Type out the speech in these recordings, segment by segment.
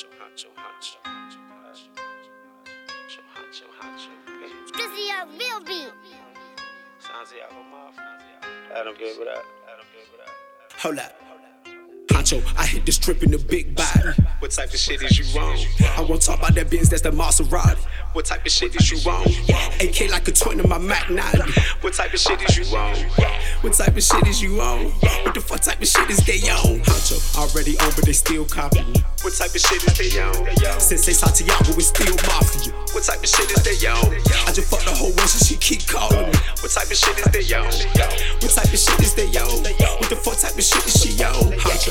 Hacho, hacho, hacho, hacho, hacho, hacho, hacho, hacho. This is your real beat. Sounds like a motherfucker. Let him give it up. Let him give it up. Hold up. Poncho, I hit this trip in the big body. What type of shit is you on? I won't talk about that Benz, that's the Maserati. What type of shit is you on? AK like a twin of my Mac 90. What type of shit is you on? What type of shit is you on? What the fuck type of shit is they on? Poncho, already on, but they still copy me. What type of shit is they on? Since they Santiago, it's still mafia. What type of shit is they on?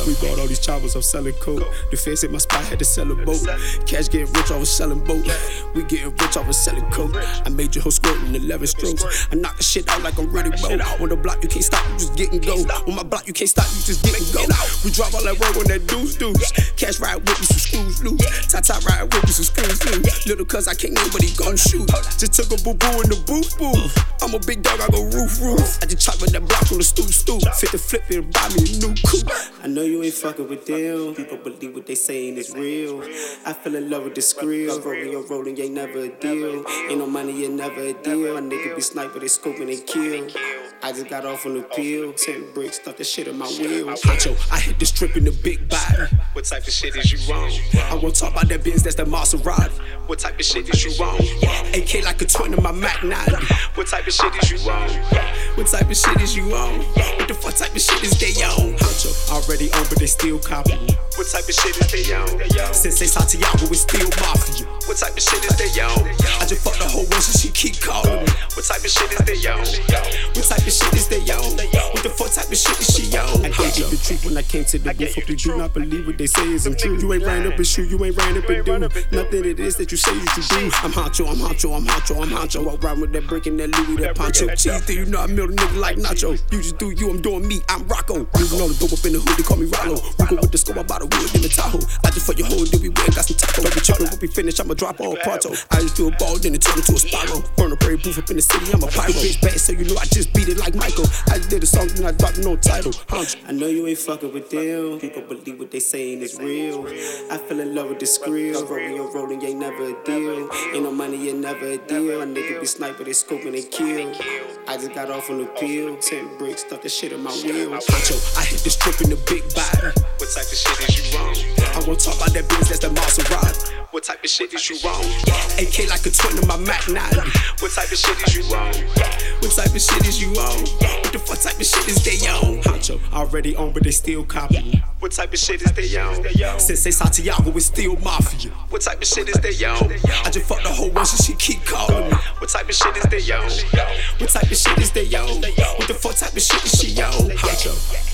We bought all these choppers, I'm selling coke. Defense at my spot, had to sell a boat. Cash getting rich, I was selling boat. We getting rich, I was selling coke. I made your whole squirt in 11 strokes. I knock the shit out like I'm ready, bro. On the block, you can't stop, you just getting go. On my block, you can't stop, you just getting go. We drop all that work on that deuce deuce. Cash ride with me, some screws loose. Tata ride with me, some screws loose. Little cuz I can't name, but he gon' shoot. Just took a boo boo in the booth booth. I'm a big dog, I go roof roof. I just chop with that block on the stoop stoop. Fit the flip and buy me a new coupe. Know you ain't fucking with them. People believe what they saying is real. I fell in love with the skrill. Rolling your rolling ain't never a deal. Ain't no money, ain't never a deal. A nigga be sniper, they scoping and they kill. I just got off on the pill. Ten bricks, stuff the shit in my wheel. Poncho, I hit this trip in the big body. What type of shit is you on? I won't talk about that Benz, that's the Maserati. What type of shit is you on? AK like a twin of my Mac 90. What type of shit is you on? What type of shit is you on? What the fuck type of shit is they on? Honcho, already but they still copying. What type of shit is they on? Since they Santiago, it's still mafia. What type of shit is they on? I just fucked the whole world, so she keep calling me. What type of shit is they on? What type of shit is they on? What the fuck type of shit is she on? I the truth when I came to the booth. Hope you do not believe what they say isn't true. You ain't ran up and shoot, you ain't ran up and do nothing it is that you say you should do. I'm honcho, I'm honcho, I'm honcho, I'm honcho. Walk around with that brick and that Louis, that poncho. Cheese, do you know I a nigga like Nacho? You just do you, I'm doing me, I'm Rocco. Moving on the dope up in the hood, they call me Rollo. Rico with the scope, I bought a wood in the Tahoe. I just for your whole day, we went, got some taco. Every chicken will be finished, I'ma drop all pronto. I just do a ball, then it turn into a spiral. Burn a prairie booth up in the city, I'm a pyro. Bitch bad, so you know I just beat it like Michael. I just did a song, then I dropped no title. Hunch. I know you ain't fucking with them. People believe what they saying is real. I fell in love with the skrill. Rolling your rolling ain't never a deal. Ain't no money, ain't never a deal. A nigga be sniper, they scoping and kill. I just got off on the pill. Ten bricks, stuff the shit in my wheel. Poncho, I hit this trip in the big body. What type of shit is you on? I won't talk about that Benz, that's the Maserati. What type of shit is you on? AK like a twin of my Mac 90. What type of shit is you on? What type of shit is you on? What the fuck type of shit is they on? Honcho, already on, but they still copying. What type of shit is they on? Since they Santiago, it's still mafia. What type of shit is they on? I just fucked the whole world, so she keep calling me. What type of shit is they on? What type of shit is they on? What the fuck type of shit is she on? Honcho.